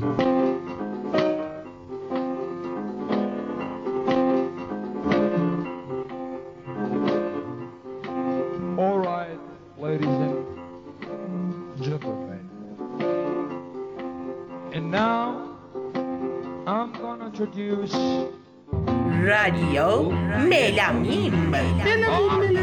All right, ladies and gentlemen. And now I'm gonna introduce Radio oh. Melamin. Melamin, Melamin.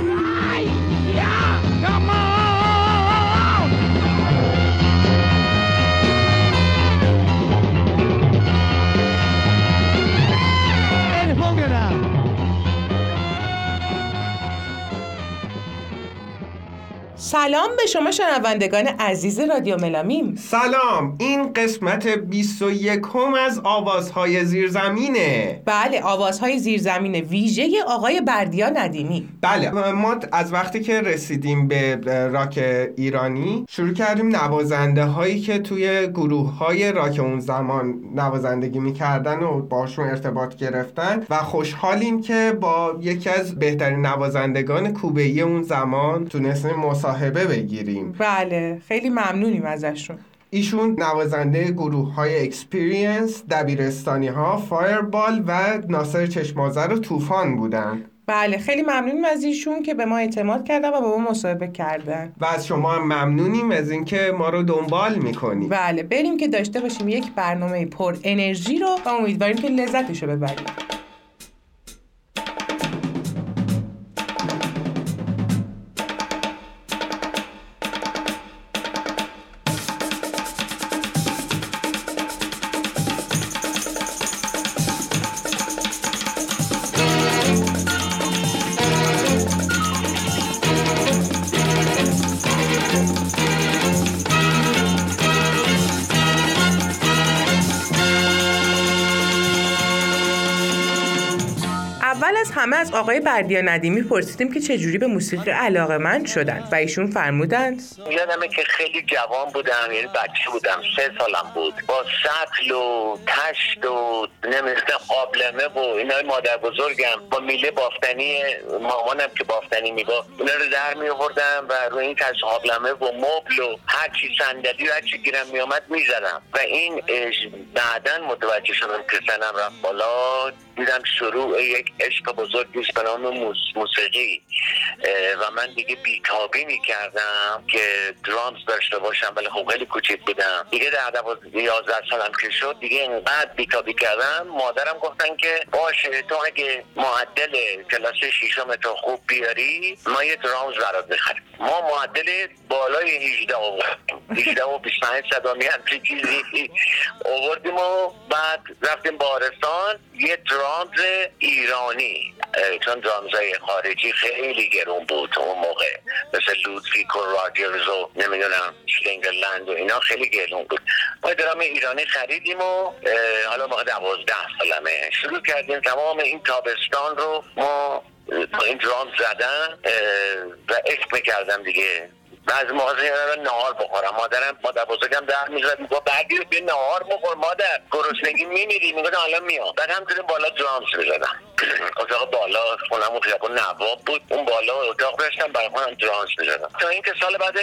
سلام به شما شنوندگان عزیز رادیو ملامیم. سلام. این قسمت 21 از آوازهای زیرزمینه. بله آوازهای زیرزمین ویژه آقای بردیا ندیمی. بله. ما از وقتی که رسیدیم به راک ایرانی شروع کردیم نوازنده هایی که توی گروه های راک اون زمان نوازندگی می‌کردن و باشون ارتباط گرفتن و خوشحالیم که با یکی از بهترین نوازندگان کوبه‌ای اون زمان تونستیم مصاحبه بگیریم بله خیلی ممنونیم ازشون. ایشون نوازنده گروه های Experience، دبیرستانی ها، Fireball و ناصر چشم‌آذر و طوفان بودن. بله خیلی ممنونیم از ایشون که به ما اعتماد کردن و با ما مصاحبه کردن. و از شما هم ممنونیم از اینکه ما رو دنبال می‌کنین. بله بریم که داشته باشیم یک برنامه پر انرژی رو و امیدواریم که لذتش رو ببریم. از آقای بردیا ندیمی پرسیدیم که چجوری به موسیقی علاقه من شدن و ایشون فرمودند یادمه که خیلی جوان بودم یعنی بچه بودم سه سالم بود. با سطل و تشت و نمی‌دونم قابلمه و اینا مادر بزرگم. با میله بافتنی مامانم که بافتنی می‌گفت اینا رو در می آوردم و روی این تشت قابلمه و مبل و هر چی صندلی و هر چی گیرم می آمد می‌زدم. و این بعدا متوجه شدم که سنم رفت بالا. دیدم شروع یک عشق بزرگی است به نام موس- موسیقی. و من دیگه بیتابی می‌کردم که درامز داشته باشم ولی خب خیلی کوچیک بودم. دیگه در دوازده یازده سالم که شد دیگه اینقدر بیتابی کردم. مادرم گفتن که باشه تو اگه معدل کلاس شیشم تو خوب بیاری ما یه درامز برات می‌خریم. ما معدل بالای 18 آوردیم 18 و 25 صدامی همچین چیزی آوردیم و بعد رفتیم بارستان یه درامز ایرانی اه، چون درامزای خارجی خیلی گرون بود اون موقع. مثل لودویک و راجرز و نمی‌دونم شلینگرلند و اینا خیلی گرون بود. ما درام ایرانی خریدیم و حالا ما دوازده سالمه. شروع کردیم تمام این تابستان رو ما با این درام زدن و عشق می‌کردم دیگه. از مغازه نهار بخورم. مادرم مادر بزرگم در می‌زد می‌گفت بعدی به نهار بخور مادر. گرسنگی میمیری؟ می‌گفتم الان میام. بعد همطوری بالا درامز می‌زدم اتاق بالا خونم اون خیابون نواب بود. اون بالا اتاق داشتم برای خودم درامز می‌زدم تا اینکه سال بعد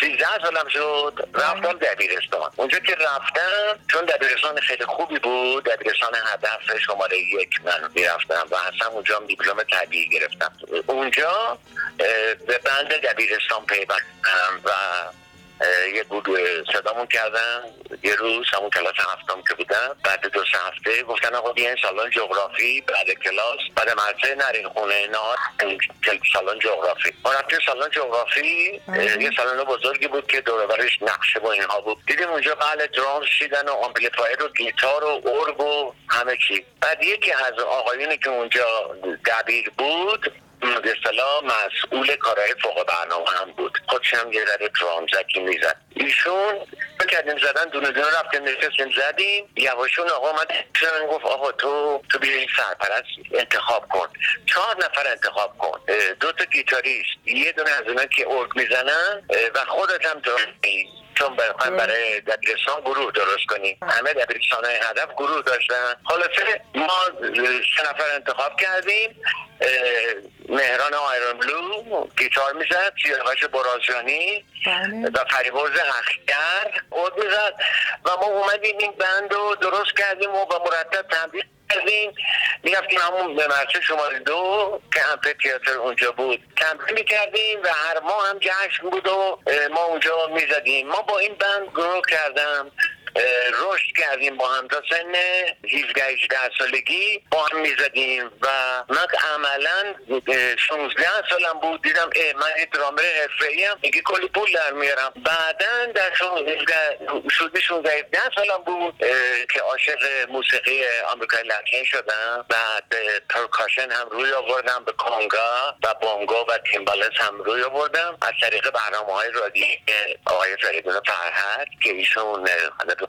13 سالم شد رفتم دبیرستان. اونجا که رفتم چون دبیرستان خیلی خوبی بود دبیرستان هدف شماره یک من می‌رفتم و اصلا اونجا هم دیپلم طبیعی گرفتم. اونجا به band دبیرستان پیوستم و یه گروه صدامون کردن. یه روز همون کلاس هفتم که بودم. بعد دو سه هفته گفتن آقا بیاین سالن جغرافی بعد کلاس بعد مدرسه نرین خونه نهار سالن جغرافی. ما رفتیم سالن جغرافی. یه سالن بزرگی بود که دور و برش نقشه و اینها بود. دیدیم اونجا بله drums چیدن و amplifier و گیتار و ارگ و همه چی. بعد یکی از آقایونی که اونجا دبیر بود به اصطلاح مسئول کارهای فوق برنامه هم بود. خودش هم یه ذره درامزکی می‌زد. ایشون کردیم زدن دونه دونه رفتیم نشستیم زدیم. یواشون آقا من گفت آقا تو تو بیا این سرپرست انتخاب کن. چهار نفر انتخاب کن. دو تا گیتاریست. یه دونه از اونا که ارگ می‌زنن و خودت هم درام چون بخوایم برای دبیرستان گروه درست کنیم. همه دبیرستان های هدف گروه داشتن. خلاصه ما سه نفر انتخاب کردیم. مهران آیرون بلو گیتار می‌زد سیاوش برازیانی بله. و فریبرز خود می‌زد. و ما اومدیم این بند رو درست کردیم و با مرتب تبدیل کردیم. می‌رفتیم همون به مرسه شماره دو که امپه تیاتر اونجا بود. تمرین می‌کردیم و هر ماه هم جشن بود و ما اونجا می‌زدیم. ما با این بند گروه کردم. رشد کردیم با هم. تا سن 17 18 سالگی با هم می‌زدیم و من عملا اه، 16 سالم بود. دیدم اه، من یه درامر حرفه‌ای ام دیگه کلی پول در میارم. بعدا در 16 شدی 16 17 سالم بود که عاشق موسیقی آمریکای لاتین شدم. بعد پرکاشن هم روی آوردم به کانگا و بونگو و تیمبالس هم روی آوردم. از طریق برنامه های رادیویی آقای فریدون فرهد که ایشون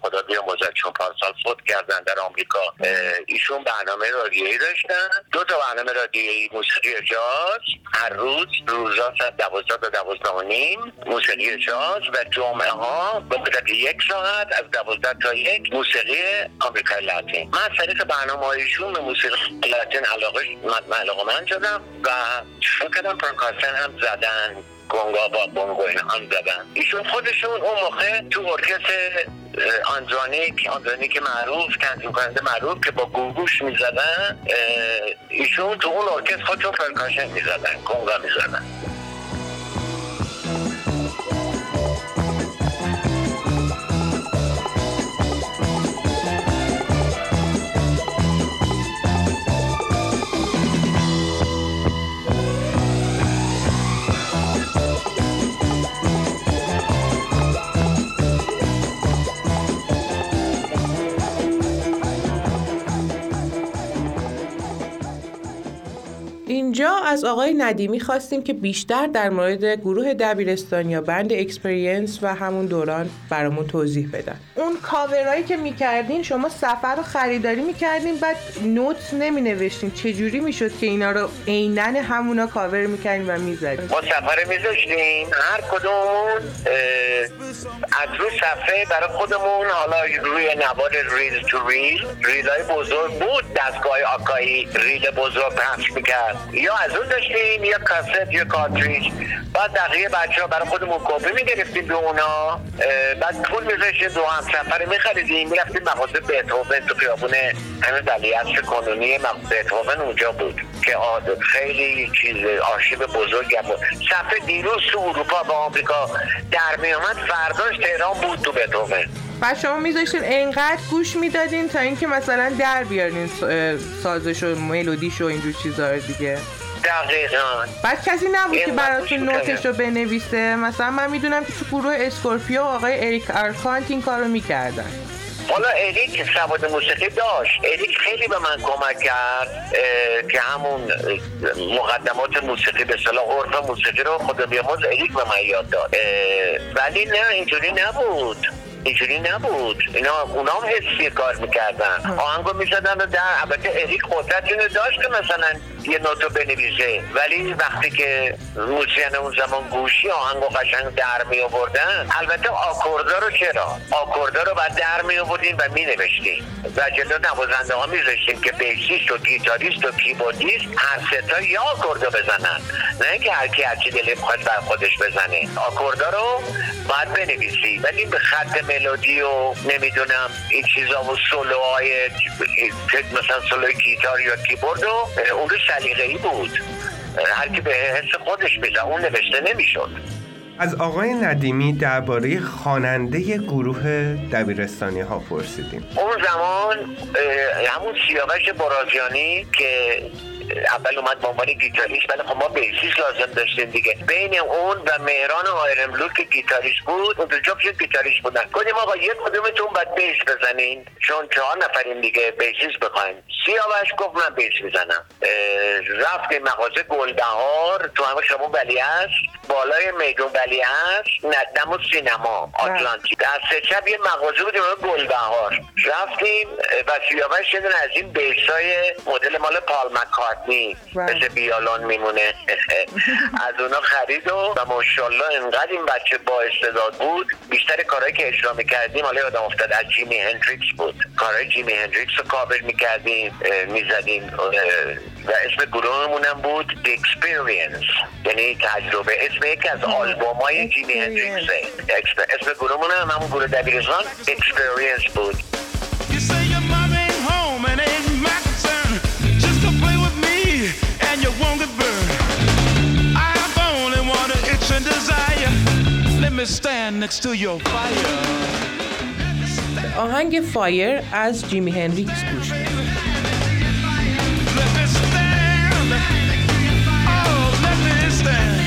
خدا بیامرزد چون پارسال فوت کردن در آمریکا. ایشون برنامه رادیویی داشتن. دو تا برنامه رادیویی موسیقی جاز هر روز روزا ساعت دوازده تا دوازده و نیم موسیقی جاز و جمعه ها به مدت یک ساعت از دوازده تا یک موسیقی آمریکای لاتین. من از طریق برنامه هایشون به موسیقی لاتین علاقه من شدم و شروع کردم پرکاسن هم زدن. گونگا با بونگو اینا هم زدن ایشون خودشون اون موقع تو ارکستر اه، آندرانیک آندرانیک معروف تنظیم کننده معروف که با گوگوش می‌زدن ایشون تو اون ارکستر خودشون پرکاشن می‌زدن گونگا می‌زدن. اینجا از آقای ندیمی خواستیم که بیشتر در مورد گروه دبیرستان یا band Experience و همون دوران برامون توضیح بدن. اون کاورایی که می‌کردین شما صفحه رو خریداری می‌کردین بعد نت نمی نوشتین چجوری می‌شد که اینا رو عینا همونا کاور می‌کردین و می‌زدین؟ ما صفحه میذاشتیم. هر کدومون اه، از روی صفحه برای خودمون حالا روی نوار reel to reel reel های بزرگ بود. دستگاه آکایی ریل بزرگ پخش می‌کرد. یا از اون داشتیم یا کاست یا کارتریج بعد بقیه بچه ها برای خودمون کپی می‌گرفتیم به اونا. بعد پول میذاشتیم دو هم سفره میخریدیم. می‌رفتیم مغازه بتهوون تو خیابون همین ولیعصر کنونی مغازه بتهوون اونجا بود که آد- خیلی چیز آرشیو بزرگی بود. صفحه دیروز تو اروپا و آمریکا در میامد فرداش تهران بود تو بتهوون بعد شما میذاشتین انقدر گوش می‌دادین تا اینکه مثلا در بیارین سازش و ملودیش و اینجور چیزا رو دیگه. دقیقا. بعد کسی نبود که براتون. نوتش رو بنویسه. مثلا من می‌دونم که تو گروه Scorpio آقای اریک آرکانت این کارو می‌کردن. حالا اریک سواد موسیقی داشت. اریک خیلی به من کمک کرد که همون مقدمات موسیقی به اصطلاح عرف موسیقی رو خدا بیامرز اریک به من یاد داد. ولی نه اینجوری نبود. اینجوری نبود. اینا اونا هم حسی کار می‌کردن. آهنگو می‌زدن و در البته اریک قدرت اینو داشت که مثلا یه نوتو بنویسه. ولی وقتی که موزیسین اون زمان گوشی آهنگو قشنگ در می آوردن البته آکوردا رو چرا؟ آکوردا رو بعد در می آوردیم و می نوشتیم و جلو نوازنده ها می که bassist و گیتاریست و کیبوردیست هر سه تا یا آکوردا بزنن. نه اینکه هر کی هر چی دلش می‌خواد بر خودش بزنه. آکوردا رو باید بنویسی. ولی به خط ملودی و نمی‌دونم این چیزا و سولوهای مثلا سولوی گیتار یا کیبورد و اون رو سلیقه‌ای بود. هر کی به حس خودش میزن اون نوشته نمی‌شد. از آقای ندیمی درباره خواننده گروه دبیرستانی ها پرسیدیم. اون زمان همون سیاوش برازیانی که اول اومد به عنوان گیتاریست ولی خب ما bassist لازم داشتیم دیگه. بین اون و مهران آیرملو که گیتاریست بود اون دو جفتشون گیتاریست بودن. گفتیم آقا یک کدومتون باید bass بزنین. چون چهار نفریم دیگه bassist بخوایم. سیاوش گفت من bass می‌زنم. اه، رفتیم مغازه گلبهار تو همون شمال ولیعصر بالای میدون ولیعصر دم سینما آتلانتیک. دست چپ یه مغازه بود به نام گلبهار رفتیم و سیاوش یه از این بیسای مدل مال پال بله. مثل بیالون میمونه. از اونا خرید و و ماشاءالله انقدر این بچه با استعداد بود. بیشتر کارهایی که اجرا می‌کردیم حالا یادم افتاد از جیمی هندریکس بود. کارهای جیمی هندریکس رو کابل می‌کردیم می‌زدیم و اسم گروهمون هم بود The Experience. یعنی تجربه. اسم یکی از آلبوم های جیمی هندریکس اسم گروهمون هم همون گروه دبیرستان Experience بود. Me stand next to your fire. آهنگ فایر از جیمی هنریکس گوش می‌دیم. Let me stand. Oh, let me stand.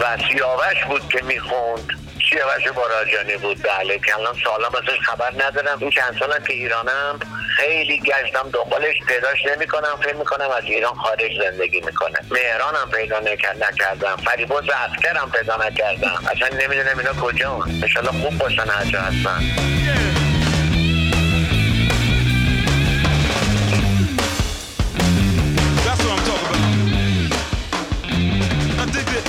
و سیاوش بود که می‌خوند سیاوش باراجانی بود بله که الان سالا ازش خبر ندارم این چند سالم که ایرانم خیلی گشتم دنبالش پیداش نمی‌کنم فکر می‌کنم از ایران خارج زندگی می‌کنه. مهرانم پیدا نکرد نکردم. فریبرز اسکرم پیدا نکردم. اصلا نمی‌دونم اینا کجا انشالله خوب باشن هر جا هستن. That's what I'm talking about. I dig it.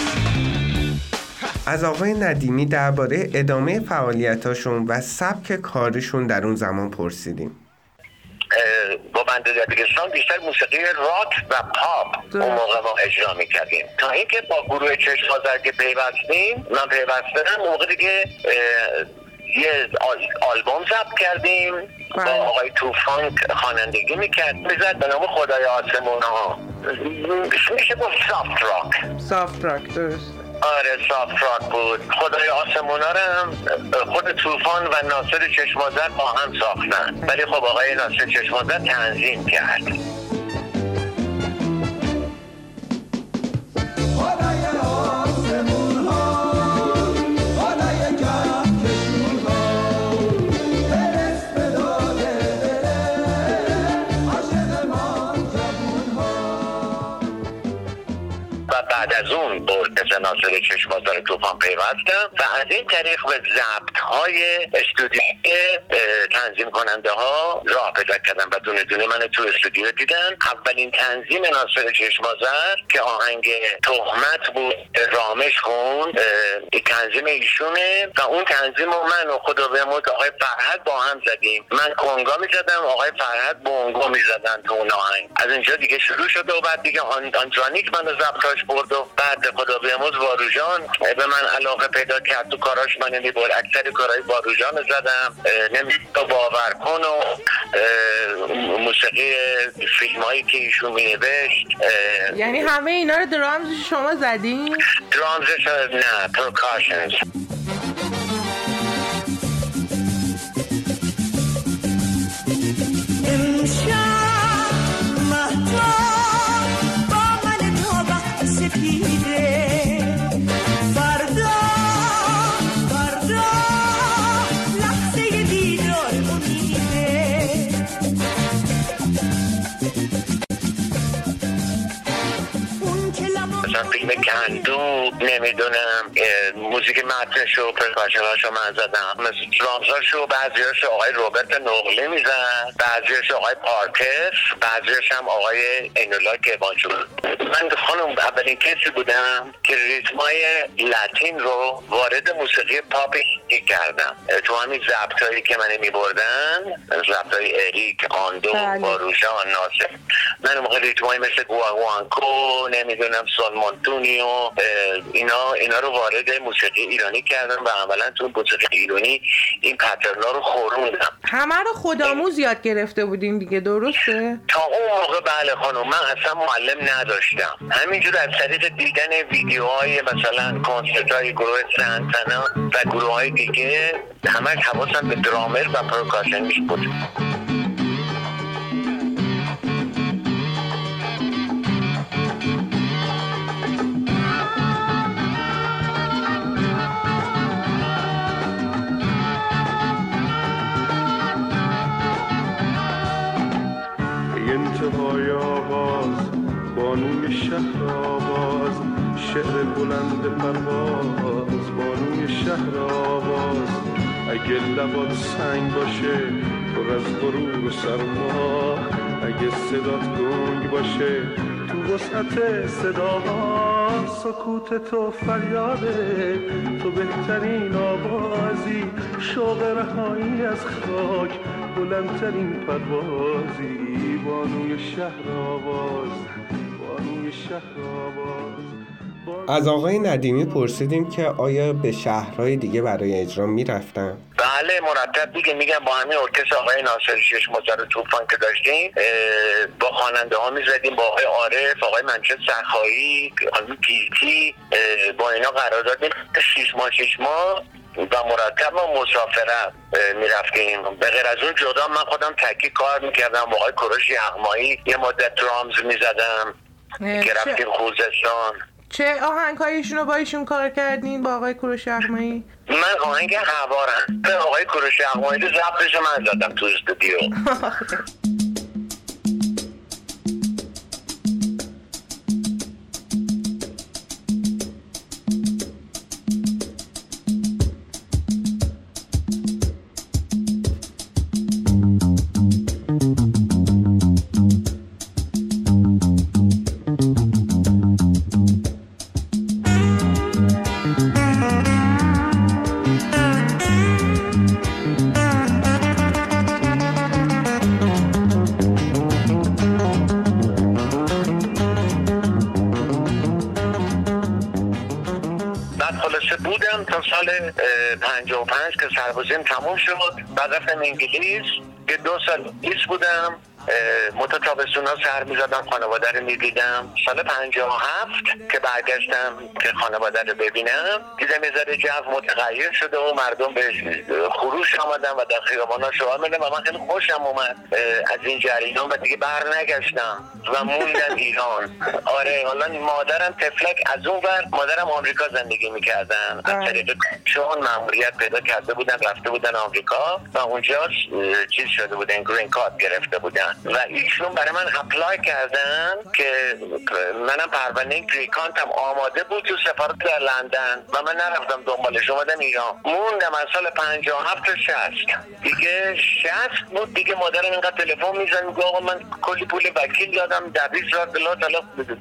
از آقای ندیمی درباره ادامه فعالیتاشون و سبک کارشون در اون زمان پرسیدیم. با بند دبیرستان بیشتر موسیقی راک و پاپ اون موقع ما اجرا می‌کردیم. تا اینکه با گروه چشم که پیوستیم من پیوستم موقع دیگه یه آل- آلبوم ضبط کردیم. با بله. آقای توفان خوانندگی می‌کرد می‌زد به نام خدای آسمون ها. میشه گفت سافت راک سافت راک درست آره سافت راک بود. خدای آسمونا رو هم خود طوفان و ناصر چشمازر با هم ساختن. ولی خب آقای ناصر چشمازر تنظیم کرد. بعد از اون با ارکستر ناصر چشمازر طوفان پیوستم و از این طریق به ضبط های استودیوی تنظیم کننده ها راه پیدا کردم و دونه دونه من تو استودیو دیدن اولین تنظیم ناصر چشمازر که آهنگ تهمت بود رامش خوند تنظیم ایشونه و اون تنظیم رو من و خدا بیامرز آقای فرهد با هم زدیم. من کنگا می‌زدم آقای فرهد بونگو می‌زدن تو اون آهنگ. از اینجا دیگه شروع شده و بعد دیگه آن آنجانیک من ضبطاش برد و بعد خدا بیامرز واروژان به من علاقه پیدا کرد تو کاراش من می‌برد اکثر کارهای واروژان رو زدم. نمی‌دونم باور کن و موسیقی فیلم هایی که ایشون مینوشت یعنی همه اینا رو درامز شما زدین؟ درامزش نه پرکاشنز فیلم کندو نمی‌دونم موزیک متنش و پرکاشناش رو من زدم. مثل درامزاش رو بعضیاش آقای روبرت نقلی میزن بعضیاش آقای پارکس بعضیاش هم آقای اینولا کبانچو من خانم اولین کسی بودم که ریتمای لاتین رو وارد موسیقی پاپ کردم. تو همین ضبطایی که من میبردن ضبطای اریک آندو بله. با روشان ناصر. من موقع ریتمای مثل گواگوانکو نمی‌دونم سون مونتونی و اینا اینا رو وارد موسیقی ایرانی کردم و عملا تو موسیقی ایرانی این پترنا رو خوروندم. همه رو خودآموز یاد گرفته بودین دیگه درسته؟ تا اون موقع بله خانم من اصلا معلم نداشتم. همینجور از طریق دیدن ویدیوهای مثلا کنسرت های گروه سنتنا و گروه های دیگه همش حواسم به درامر و پرکاشنیش بود بانوی شهر آواز شعر بلند پرواز. بانوی شهر آواز اگه لبات سنگ باشه پر از غرور و سرما. اگه صدات گنگ باشه تو وسعت صداها. سکوت تو فریاده تو بهترین آوازی. شوق رهایی از خاک بلندترین پروازی. بانوی شهر آواز. از آقای ندیمی پرسیدیم که آیا به شهرهای دیگه برای اجرا می‌رفتن؟ بله مرتب دیگه میگم با همین ارکستر آقای ناصر شش مزار توفان که داشتیم با خواننده ها می‌زدیم با آقای عارف آقای منچه سخایی خانم پیتی با اینا قرار دادیم شیش ماه شیش ماه و مرتب ما مسافرت می‌رفتیم. به غیر از اون جدا من خودم تکی کار می‌کردم با آقای کروش یغمایی یه مدت درامز می‌زدم. که چه, رفتیم خوزستان. چه آهنگایشون رو با ایشون کار کردین؟ با آقای کوروش احمایی من آهنگ هوارم به آقای کروش یغمایی ضبطش من زدم تو استودیو. خلاصه بودم تا سال اه، 55 که سربازیم تموم شد. بعد رفتم انگلیس یه دو سال انگلیس بودم. متا ها سر می‌زدم خانواده رو می‌دیدم. سال 57 که برگشتم که خانواده رو ببینم دیدم یه ذره جو متغیر شده و مردم به خروش آمدن و در خیابان ها شعار میدن و من خیلی خوشم اومد. از این جریان و دیگه بر نگشتم و موندم ایران. آره حالا مادرم تفلک از اون ور مادرم آمریکا زندگی می‌کردن. از بله. طریق چون مأموریت پیدا کرده بودن رفته بودن آمریکا و اونجا چیز شده بودن گرین کارت گرفته بودن. و ایشون برای من اپلای کردن که منم پرونده گریکانتم آماده بود تو سفارت در لندن و من نرفتم دنبالش اومدم ایران. موندم از سال 57 تا 60 دیگه 60 بود دیگه مادرم اینقدر تلفن میزن میگه آقا من کلی پول وکیل دادم 20 هزار دلار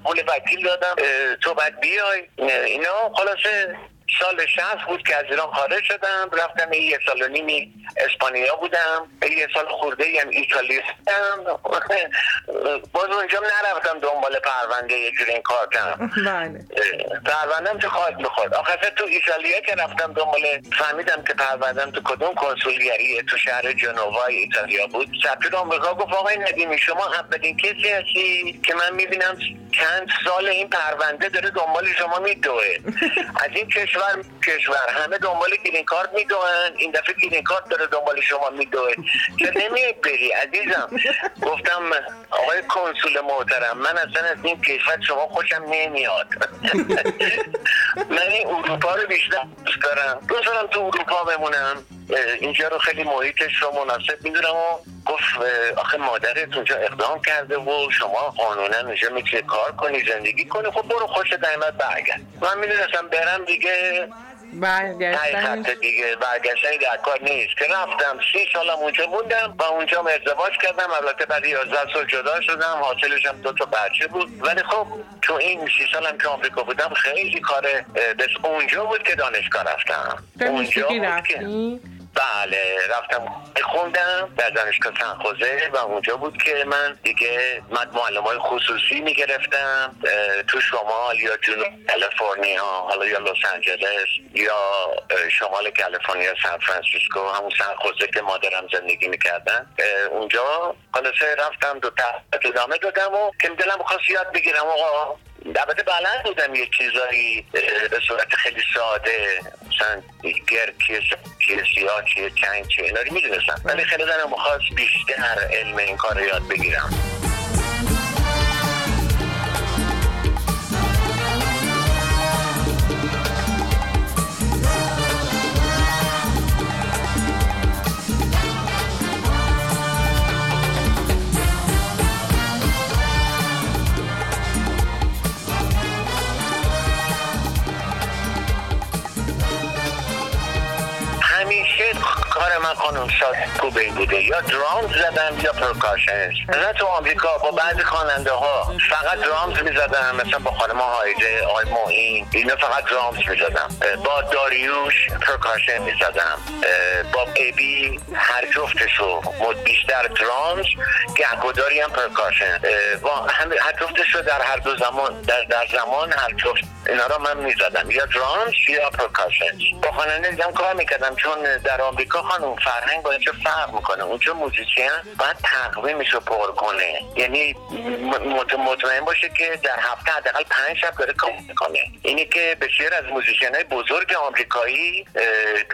پول وکیل دادم تو باید بیای. اینا خلاصه سال 60 بود که از ایران خارج شدم. رفتم یه سال و نیمی اسپانیا بودم. یه سال خورده هم ایتالیا بودم باز اونجا نرفتم دنبال پرونده گرین کارتم بله. پروندم تو خواهد می‌خورد. آخه تو ایتالیا که رفتم دنبال فهمیدم که پروندم تو کدوم کنسولگریه تو شهر جنوای ایتالیا بود. سفیر آمریکا گفت آقای ندیمی شما اولین کسی هستی که من می‌بینم چند سال این پرونده داره دنبال شما میدوه. از این کشور کشور همه دنبال گرین کارت میدوهن. این دفعه گرین کارت داره دنبال شما میدوه. که نمیای بری عزیزم. گفتم آقای کنسول محترم من اصلا از این کشور شما خوشم نمیاد. من این اروپا رو بیشتر دوست دارم. دوست دارم تو اروپا بمونم. اینجا رو خیلی محیطش رو مناسب می‌دونم و گفت آخه مادرت اونجا اقدام کرده و شما قانونا اونجا می‌تونی کار کنی زندگی کنی خب برو خوش دائمت برگرد. من می‌دونستم برم دیگه برگشتن دیگه برگشتنی در کار نیست. که رفتم سی سالم اونجا موندم و اونجا ازدواج کردم. البته بعد 11 سال جدا شدم حاصلش هم دو تا بچه بود. ولی خب تو این سی سالم که آمریکا بودم خیلی کار بس اونجا بود که دانشگاه رفتم. اونجا بود که بله رفتم خوندم در دانشگاه سنخوزه و اونجا بود که من دیگه من معلم های خصوصی می‌گرفتم تو شمال یا جنوب کالیفرنیا حالا یا لس آنجلس یا شمال کالیفرنیا سان فرانسیسکو همون سنخوزه که مادرم زندگی می‌کردن. اونجا خلاصه رفتم دو تحت ادامه دادم و که دلم خواست یاد بگیرم آقا البته بلند بودم یه چیزایی به صورت خیلی ساده مثلا گر کیه کیه سیاه چیه چنگ چیه اینا رو می‌دونستم. ولی خیلی دلم خواست بیشتر علم این کار رو یاد بگیرم. من خانم سازم کوبه‌ای بوده. یا drums زدم یا percussions مثلا تو آمریکا با بعضی خواننده ها فقط drums می‌زدم مثلا با خانم هایده آقای معین اینا فقط drums می‌زدم. با داریوش percussion می‌زدم. با ابی هر جفتشو. بیشتر drums گهگداری هم percussion با هر جفتشو در هر دو زمان در, در زمان هر جفت. اینا رو من می‌زدم. یا drums یا percussion با خواننده دیگه هم کار می‌کردم چون در آمریکا خانم فرهنگ با اینجا فرق می‌کنه. اونجا موزیسین باید تقویمش رو پر کنه. یعنی مطمئن باشه که در هفته حداقل پنج شب داره کار می‌کنه. اینی که بسیار از موزیسین های بزرگ آمریکایی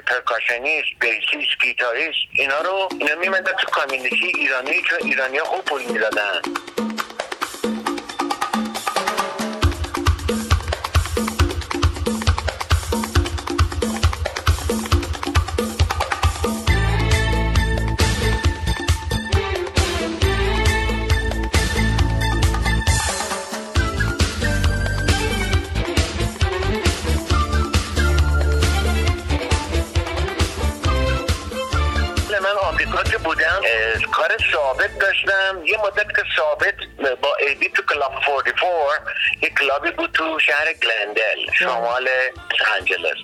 percussionist bassist گیتاریست اینا رو اینا میمدن تو community ایرانی چون ایرانی خوب پول می‌دادن. ثابت داشتم. یه مدت که ثابت با ابی تو Club 44 یه کلابی بود تو شهر گلندل شمال L.A.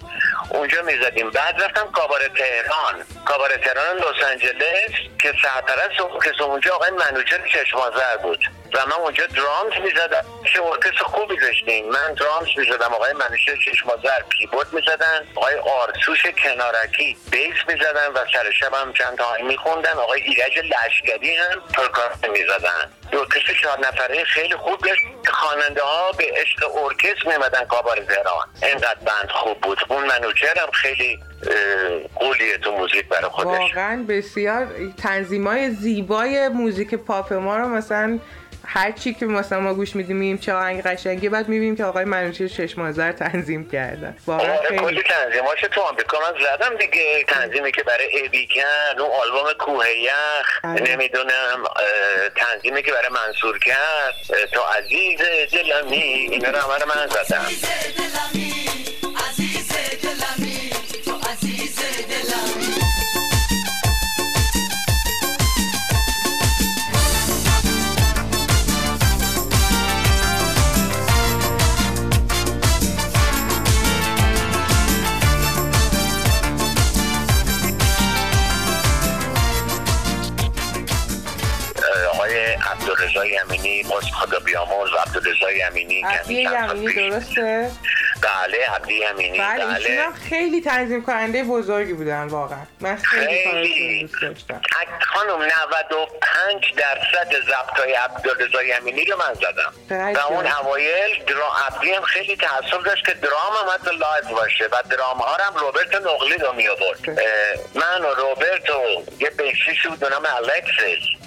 اونجا می‌زدیم. بعد رفتم کاباره تهران. کاباره تهران لس آنجلس که سرپرست ارکستر اونجا آقای منوچهر چشمازر بود. و من اونجا drums می‌زدم. چه ارکستر خوبی داشتیم من drums می‌زدم. آقای منوچهر چشمازر کیبورد می‌زدن. آقای آرسوش کنارکی bass می‌زدن و سر شب هم چند تا میخوندن. آقای ایرج لشکری هم percussion می‌زدن. ارکستر چهار نفره خیلی خوب داشت. خواننده ها به عشق ارکستر میمدن کابار تهران اینقدر بند خوب بود. اون منوچهر هم خیلی قولیه تو موزیک برای خودش. واقعا بسیار تنظیمای زیبای موزیک پاپ ما رو مثلا هر چی که مثلا ما گوش میدیم می‌بینیم چه آهنگ قشنگی بعد می‌بینیم که آقای منوچهر چشمازر تنظیم کردن واقعا آره کلی خیلی تنظیماش تو آمریکا؟ من زدم دیگه. تنظیمی که برای ایبی کرد اون آلبوم کوه یخ. آره. نمی‌دونم تنظیمی که برای منصور کرد. تا عزیز دلمی اینا رو من زدم. عبدالرضا یمینی باز خدا بیامرز عبدالرضا یمینی عبدی پیش. درسته؟ بله عبدی یمینی بله بله. خیلی تنظیم کننده بزرگی بودن واقعا. من خیلی دوست داشتم. خانم 95 درصد ضبط های عبدالرضا یمینی رو من زدم. و اون. اوایل درا عبدی هم خیلی تعصب داشت که درام هم حتی live باشه و درام ها هم روبرت نقلی رو می آورد من و روبرت و یه bassist بود به نام الکسیس.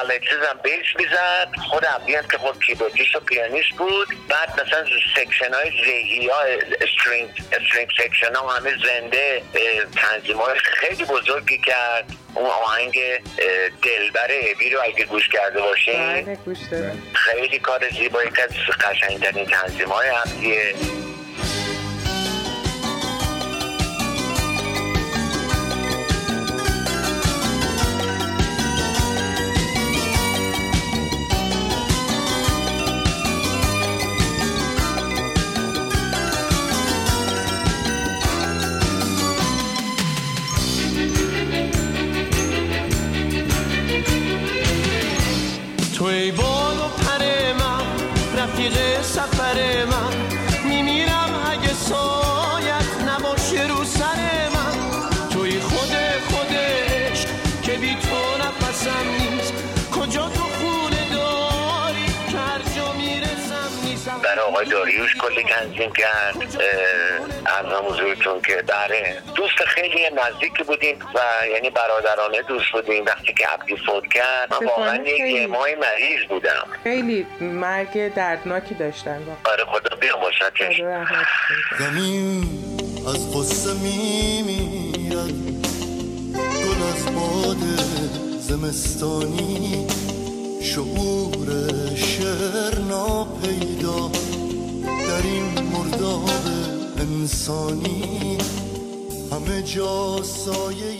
الکسیس هم bass می‌زد خود هم که خود کیبوردیست و پیانیست بود. بعد مثلا section های زهی ها string, string section ها همه زنده تنظیم های خیلی بزرگی کرد. اون آهنگ دلبر ابی رو اگه گوش کرده باشین. بله خیلی کار زیبایی که از قشنگترین تنظیم های عبدیه سفر من. میمیرم اگه سایت نباشه رو سر من. توی خود خودش که بی تو نفسم نیست. آقای داریوش کلی تنظیم کرد ارزم حضورتون که بله. دوست خیلی نزدیکی بودیم و یعنی برادرانه دوست بودیم. وقتی که عبدی فوت کرد من واقعا یک ماه مریض بودم. خیلی مرگ دردناکی داشتن واقعا آره خدا کنه. زمین از غصه میمیرد. گل از باد زمستانی انسانی همه جا سایه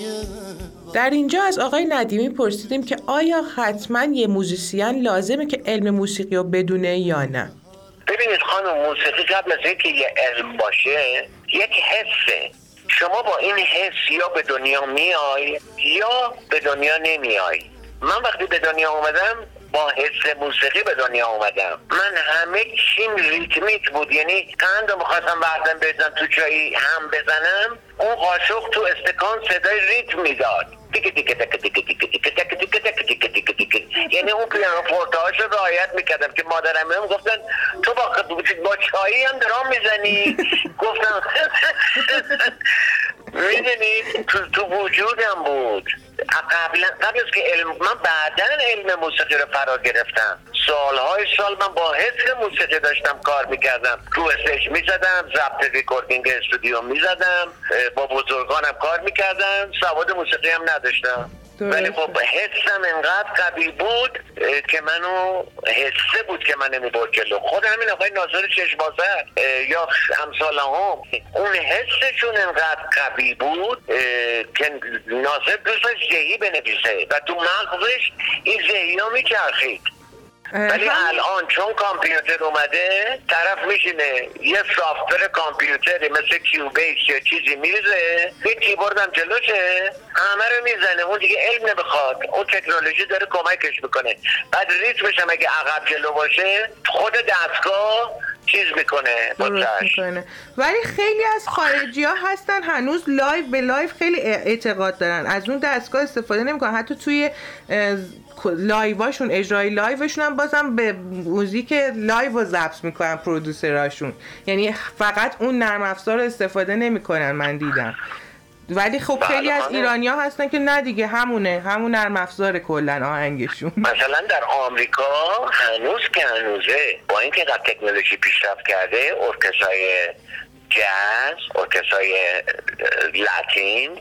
در اینجا از آقای ندیمی پرسیدیم که آیا حتما یه موزیسین لازمه که علم موسیقی رو بدونه یا نه؟ ببینید خانم موسیقی قبل از اینکه یه علم باشه یک حسه. شما با این حس یا به دنیا میای یا به دنیا نمیای. من وقتی به دنیا اومدم با حس موسیقی به دنیا اومدم من همه چیم ریتمیت بود یعنی قند رو می‌خواستم بردم بزنم تو چایی هم بزنم اون قاشق تو استکان صدای ریتم می‌داد تیک تیک تیک تیک تیک تیک تیک تیک تیک یعنی اون it: piano forte اش رو رعایت می‌کردم که مادرم هم گفتن تو با با چایی هم درام می‌زنی گفتم می‌دونی تو وجودم بود قبل قبل از که علم من بعدا علم موسیقی رو فرا گرفتم. سالهای سال من با حس موسیقی داشتم کار می‌کردم. رو stage می‌زدم ضبط recording studio می‌زدم با بزرگانم کار می‌کردم. سواد موسیقی هم نداشتم. ولی خب حسم انقدر قوی بود که منو حسه بود که من نمی‌برد جلو. خود همین آقای ناظر چشمازر اه، یا امثال هم اون حسشون انقدر قوی بود که ناظر دوست ذهی بنویسه و تو مغزش این ذهی ها میچرخید. ولی الان چون کامپیوتر اومده طرف میشینه یه سافتور کامپیوتری مثل کیوبیس یا چیزی میریزه یه کیبورد هم جلوشه همه رو می‌زنه. اون دیگه علم نمی‌خواد. اون تکنولوژی داره کمکش می‌کنه. بعد ریتمش هم اگه عقب جلو باشه خود دستگاه چیز می‌کنه با. می‌کنه. ولی خیلی از خارجی ها هستن هنوز لایو به لایو خیلی اعتقاد دارن. از اون دستگاه استفاده نمی‌کنن. حتی توی live اشون اجرای live شون هم بازم به موزیک live رو ضبط می‌کنن producer اشون. یعنی فقط اون نرم افزار رو استفاده نمی‌کنن من دیدم. ولی خب بله، خیلی از. ایرانیا هستن که نه دیگه همونه همون نرم افزار کلا آهنگشون مثلا در آمریکا هنوز که هنوزه با اینکه اینقدر تکنولوژی پیشرفت کرده ارکسترهای جاز ارکسترهای اه، Latin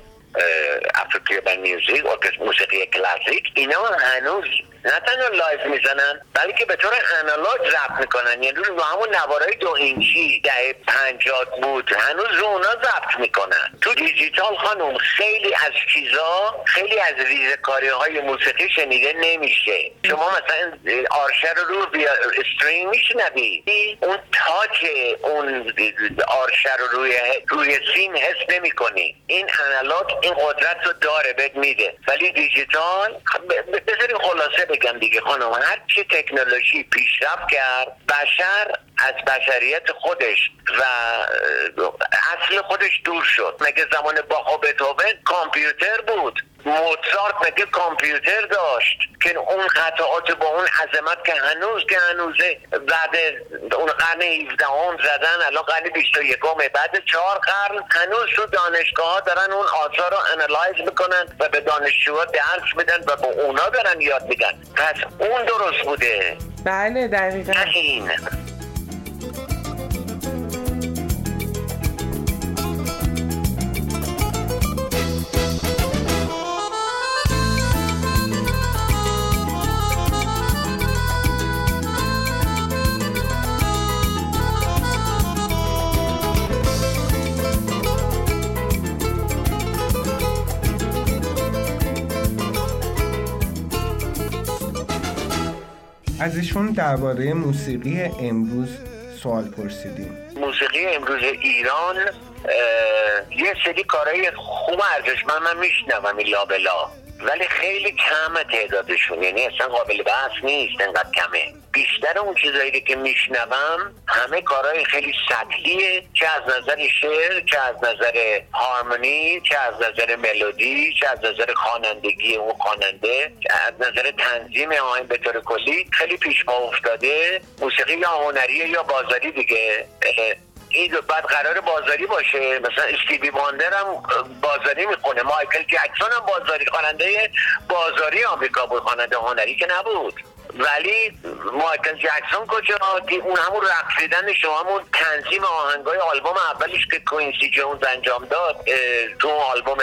African music ارکستر موسیقی کلاسیک اینا هنوز نه تنها live می‌زنن بلکه به طور analog ضبط می‌کنن. یعنی رو همون نوارای دو اینچی که دهه پنجاه بود هنوز رو اونا ضبط می‌کنن. تو دیجیتال خانم خیلی از چیزا خیلی از ریزکاری های موسیقی شنیده نمیشه. شما مثلا آرشه رو رو بیا استرینگ میشنوی؟ اون تاچ اون آرشه رو روی روی سیم حس نمی کنی این انالاگ این قدرت رو داره بهت میده. ولی دیجیتال ب- ب- بذاریم خلاصه بگم دیگه خانم هر چی تکنولوژی پیشرفت کرد بشر از بشریت خودش و اصل خودش دور شد. مگه زمان باخ و بتوون کامپیوتر بود؟ موزارت مگه کامپیوتر داشت که اون قطعات با اون عظمت که هنوز که هنوزه بعد اون قرن 17 هم زدن الان قرن 21 بعد چهار قرن هنوز تو دانشگاه ها دارن اون آثار رو انالایز می‌کنن و به دانشجوها درس میدن و به اونا دارن یاد میدن. پس اون درست بوده. بله دقیقا. نه این. از ایشون درباره موسیقی امروز سوال پرسیدیم. موسیقی امروز ایران یه سری کارهای خوب ارزشمند من میشنوم ایلا بلا ولی خیلی کم تعدادشون. یعنی اصلا قابل بحث نیست انقدر کمه. بیشتر اون چیزایی که میشنوم همه کارهای خیلی سطحیه چه از نظر شعر چه از نظر هارمونی چه از نظر ملودی چه از نظر خوانندگی اون خواننده چه از نظر تنظیم آهنگ به طور کلی خیلی پیش پا افتاده. موسیقی یا هنریه یا بازاری دیگه. این بعد قرار بازاری باشه. مثلا استیوی واندر هم بازاری می‌خونه مایکل جکسون هم بازاری خواننده بازاری آمریکا بود خواننده هنری که نبود. ولی مایکل جکسون کجا؟ اون همون رقصیدن شما همون تنظیم آهنگای آلبوم اولش که کوینسی جونز انجام داد تو آلبوم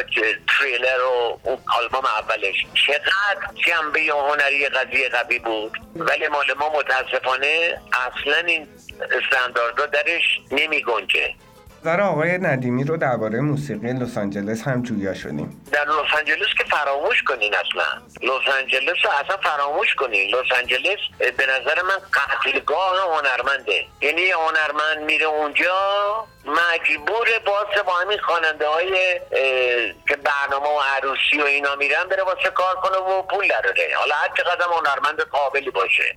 تریلر و اون آلبوم اولش. چقدر جنبه هنری قضیه قوی بود. ولی مال ما متاسفانه اصلا این استانداردها درش نمی گنجه نظر آقای ندیمی رو درباره موسیقی لس آنجلس هم جویا شدیم. در لس آنجلس که فراموش کنین اصلا. لس آنجلس اصلا فراموش کنین. لس آنجلس به نظر من قتلگاه هنرمنده. یعنی هنرمند میره اونجا مجبور واسه با همین خواننده های که برنامه و عروسی و اینا میرن بره واسه کار کنه و پول دراره حالا هر چقدر هنرمند قابلی باشه.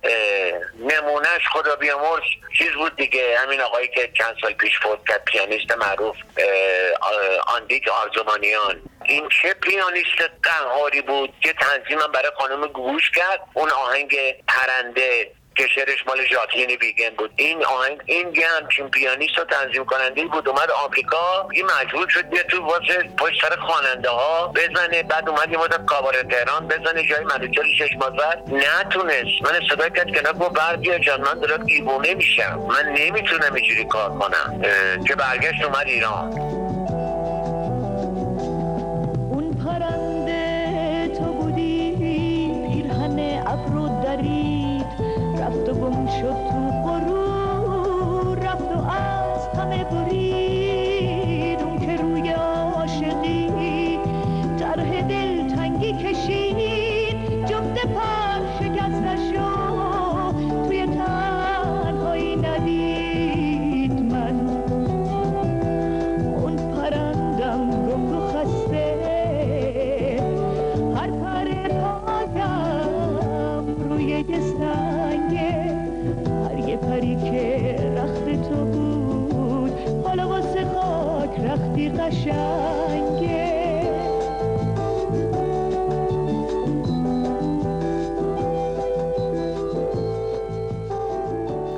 نمونهش خدا بیامرز چیز بود دیگه همین آقایی که چند سال پیش فوت کرد پیانیست معروف آندیک آرزومانیان. این چه پیانیست قهاری بود که تنظیمم برای خانم گوش کرد؟ اون آهنگ پرنده که شعرش مال ژاکلین بیگن بود. این آهنگ این یه همچین پیانیست و تنظیم کننده بود اومد آمریکا این مجبور شد بیاد تو واسه پشت سر خواننده ها بزنه بعد اومد یه مدت کاباره تهران بزنه جای ملوچل ششمازور نتونست. من صدا کرد که نگو بردیا جان من دارم دیوونه میشم. من نمی‌تونم اینجوری کار کنم. که برگشت اومد ایران.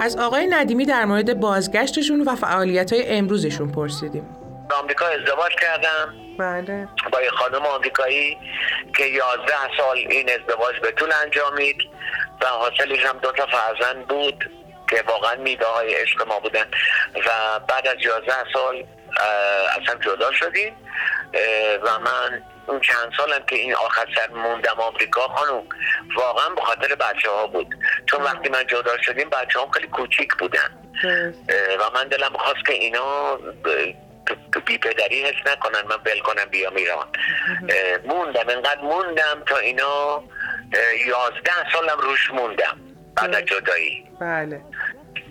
از آقای ندیمی در مورد بازگشتشون و فعالیت های امروزشون پرسیدیم. به آمریکا ازدواج کردم. بله. با یه خانم آمریکایی که 11 سال این ازدواج به طول انجامید و حاصلش هم دو تا فرزند بود که واقعا میده های عشق ما بودن. و بعد از 11 سال اصلا جدا شدیم. و من اون چند سالم که این آخر سر موندم آمریکا خانم واقعا به خاطر بچه ها بود. چون وقتی من جدا شدیم بچه هم خیلی کوچیک بودن. و من دلم خواست که اینا بی پدری حس نکنن من بل کنم بیام ایران. اه، موندم انقدر موندم تا اینا یازده سالم روش موندم. بعد از جدایی. بله.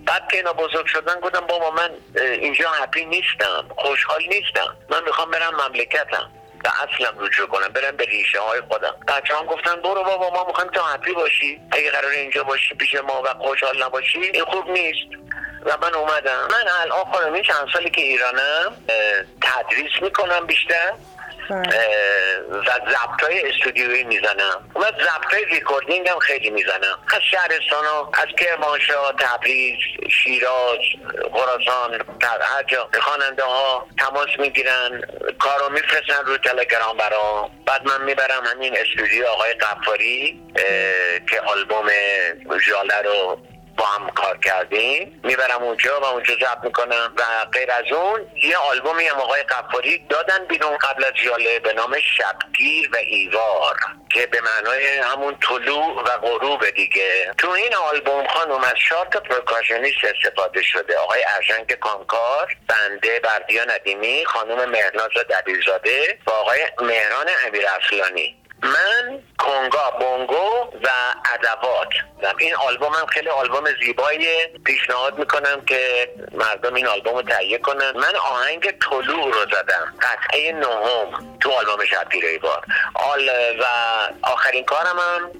بعد که اینا بزرگ شدن گفتم بابا من اینجا هپی نیستم خوشحال نیستم. من می‌خوام برم مملکتم. به اصلم رجوع کنم برم به ریشه های خودم. بچه هم گفتن برو بابا ما می‌خوایم تو happy باشی. اگه قرار اینجا باشی پیش ما و خوشحال نباشی این خوب نیست. و من اومدم. من الان این چند سالی که ایرانم تدریس می‌کنم بیشتر. و ضبط های استودیویی می‌زنم. و ضبط های recording هم خیلی می‌زنم. از شهرستان از کرمانشاه تبریز شیراز خراسان در هر جا. خواننده ها تماس می‌گیرن کارو میفرستن رو تلگرام برام. بعد من می‌برم همین استودیو آقای قفاری که آلبوم ژاله رو با هم کار کردیم. می‌برم اونجا و اونجا ضبط می‌کنم و غیر از اون یه آلبومی هم آقای قفاری دادن بیرون قبل از جاله به نام شبگیر و ایوار که به معنای همون طلوع و غروب دیگه. تو این آلبوم خانم از چهار تا پرکاشنیست استفاده شده. آقای ارژنگ کامکار بنده بردیا ندیمی خانم مهرناز دبیرزاده و آقای مهران امیر اصلانی من کنگا بونگو و ادوات. این آلبوم هم خیلی آلبوم زیبایی پیشنهاد می‌کنم که مردم این آلبوم رو تهیه کنن. من آهنگ طلوع رو زدم. قطعه نهم تو آلبوم شبگیر ایوار آل و آخرین کارم هم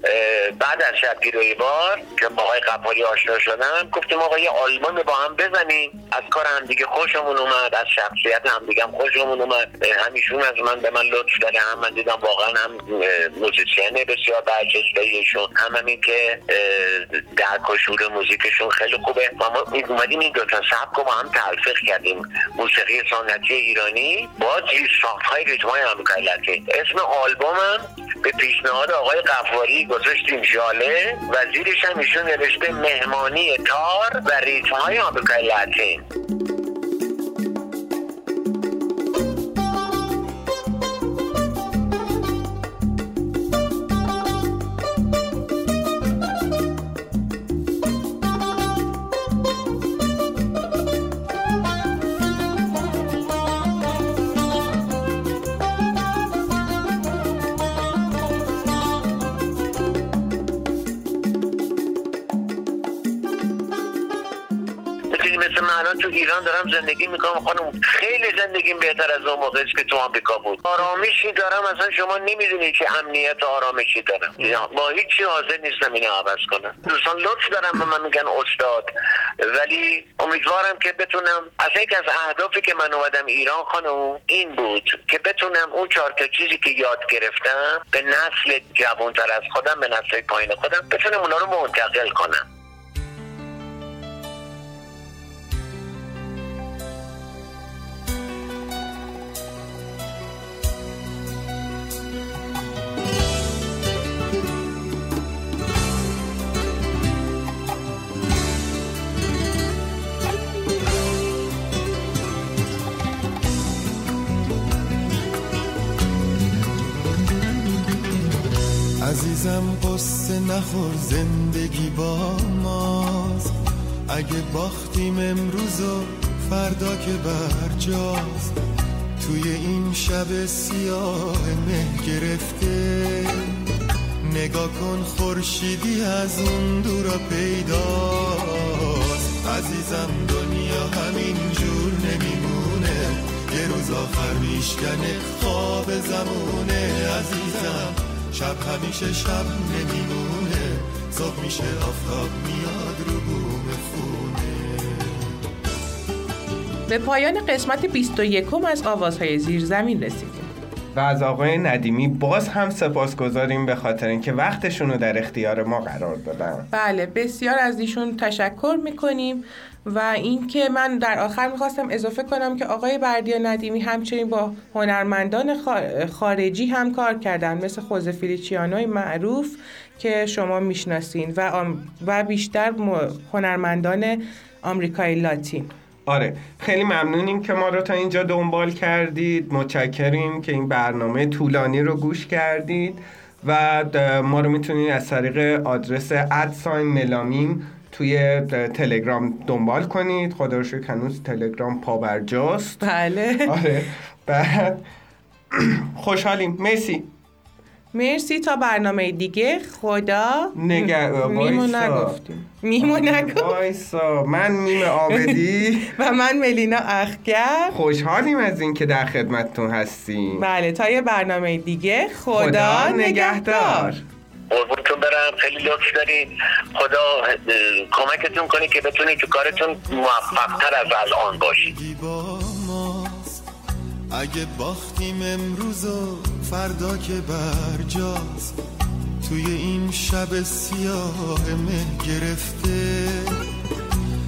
بعد از شبگیر ایوار که با آقای قفاری آشنا شدم گفتیم آقا یه آلبوم با هم بزنیم. از کار هم دیگه خوشمون اومد از شخصیت هم دیگه خوشمون اومد. همیشون از من به من لطف داره هم من دیدم واقعا هم موزیسین بسیار برجسته ایشون. هم همین که اه، درک و شور موزیکشون خیلی خوبه. ما اومدیم این دوتا سبک با هم تلفیق کردیم. موسیقی سنتی ایرانی با زیر های ریتم های لاتین. اسم آلبومم به پیشنهاد آقای قفاری گذاشتیم ژاله و زیرش هم ایشون نوشته مهمانی تار و ریتم های آمریکایی لاتین. زندگی می‌کنم خانم. خیلی زندگیم بهتر از اون موقعی که تو آمریکا بود. آرامشی دارم اصلا شما نمی‌دونی که امنیت آرامشی دارم. با هیچ چی حاضر نیستم اینو عوض کنم. دوستان لطف دارم به من میگن استاد. ولی امیدوارم که بتونم از یک از اهدافی که من اومدم ایران خانم این بود که بتونم اون چهار تا چیزی که یاد گرفتم به نسل جوانتر از خودم به نسل پایین خودم بتونم اونا رو منتقل کنم. نخور زندگی با ماست. اگه باختیم امروز و فردا که برجاست. توی این شب سیاه مه گرفته. نگاه کن خورشیدی از اون دورا پیداست. عزیزم دنیا همین جور نمیمونه. یه روز آخر میشکنه خواب زمونه. عزیزم شب همیشه شب نمیمونه. صبح میشه آفتاب میاد رو بوم خونه. به پایان قسمت 21 از آوازهای زیرزمین رسیدیم. و از آقای ندیمی باز هم سپاسگزاریم به خاطر اینکه وقتشون رو در اختیار ما قرار دادن. بله بسیار از ایشون تشکر می‌کنیم و اینکه من در آخر می‌خواستم اضافه کنم که آقای بردیا ندیمی همچنین با هنرمندان خا- خارجی هم کار کردن مثل خوزه فیلیچیانوی معروف که شما می‌شناسین و, آم- و بیشتر هنرمندان آمریکای لاتین. آره خیلی ممنونیم که ما رو تا اینجا دنبال کردید. متشکریم که این برنامه طولانی رو گوش کردید و ما رو می‌تونید از طریق آدرس ادساین ملامیم توی تلگرام دنبال کنید. خدا رو شکر هنوز تلگرام پابرجاست. بله. آره. بعد خوشحالیم. مرسی. مرسی تا برنامه دیگه. خدا نگه میمو. نگفتیم. میمو نگفت وایسا. من میم آبدی. و من ملینا اخگر. خوشحالیم از اینکه در خدمتتون هستیم. بله تا یه برنامه دیگه. خدا, خدا نگهدار. قربونتون برم. خیلی لطف دارید خدا کمکتون کنه که بتونید تو کارتون موفقتر از الان باشید اگه باختیم امروز و فردا که برجاست توی این شب سیاه مه گرفته.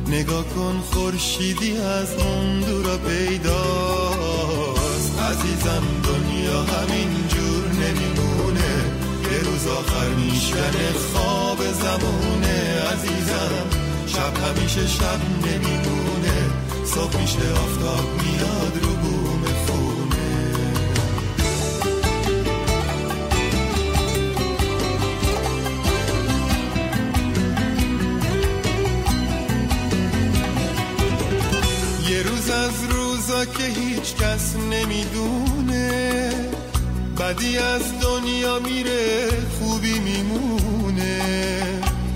نگاه کن خورشیدی از اون دورا پیداست. عزیزم دنیا همین جور نمیمونه. یه روز آخر میشکنه خواب زمونه عزیزم شب همیشه شب نمیمونه. صبح میشه آفتاب میاد از روزا که هیچ کس نمی‌دونه. بدی از دنیا میره خوبی میمونه.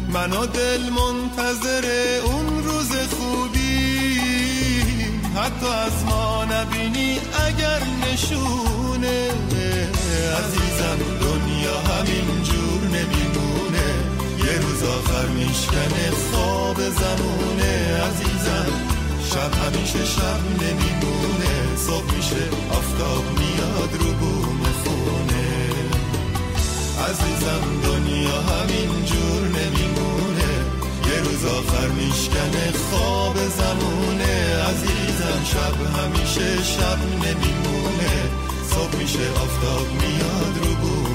من و دل منتظر اون روز خوبی. حتی از ما نبینی اگر نشونه. عزیزم دنیا همین جور نمیمونه. یه روز آخر میشکنه خواب زمونه. شب همیشه شب نمیمونه. صبح میشه آفتاب میاد رو بوم خونه. عزیزم دنیا همین جور نمیمونه. یه روز آخر میشکنه خواب زمونه. عزیزم شب همیشه شب نمیمونه. صبح میشه آفتاب میاد رو بوم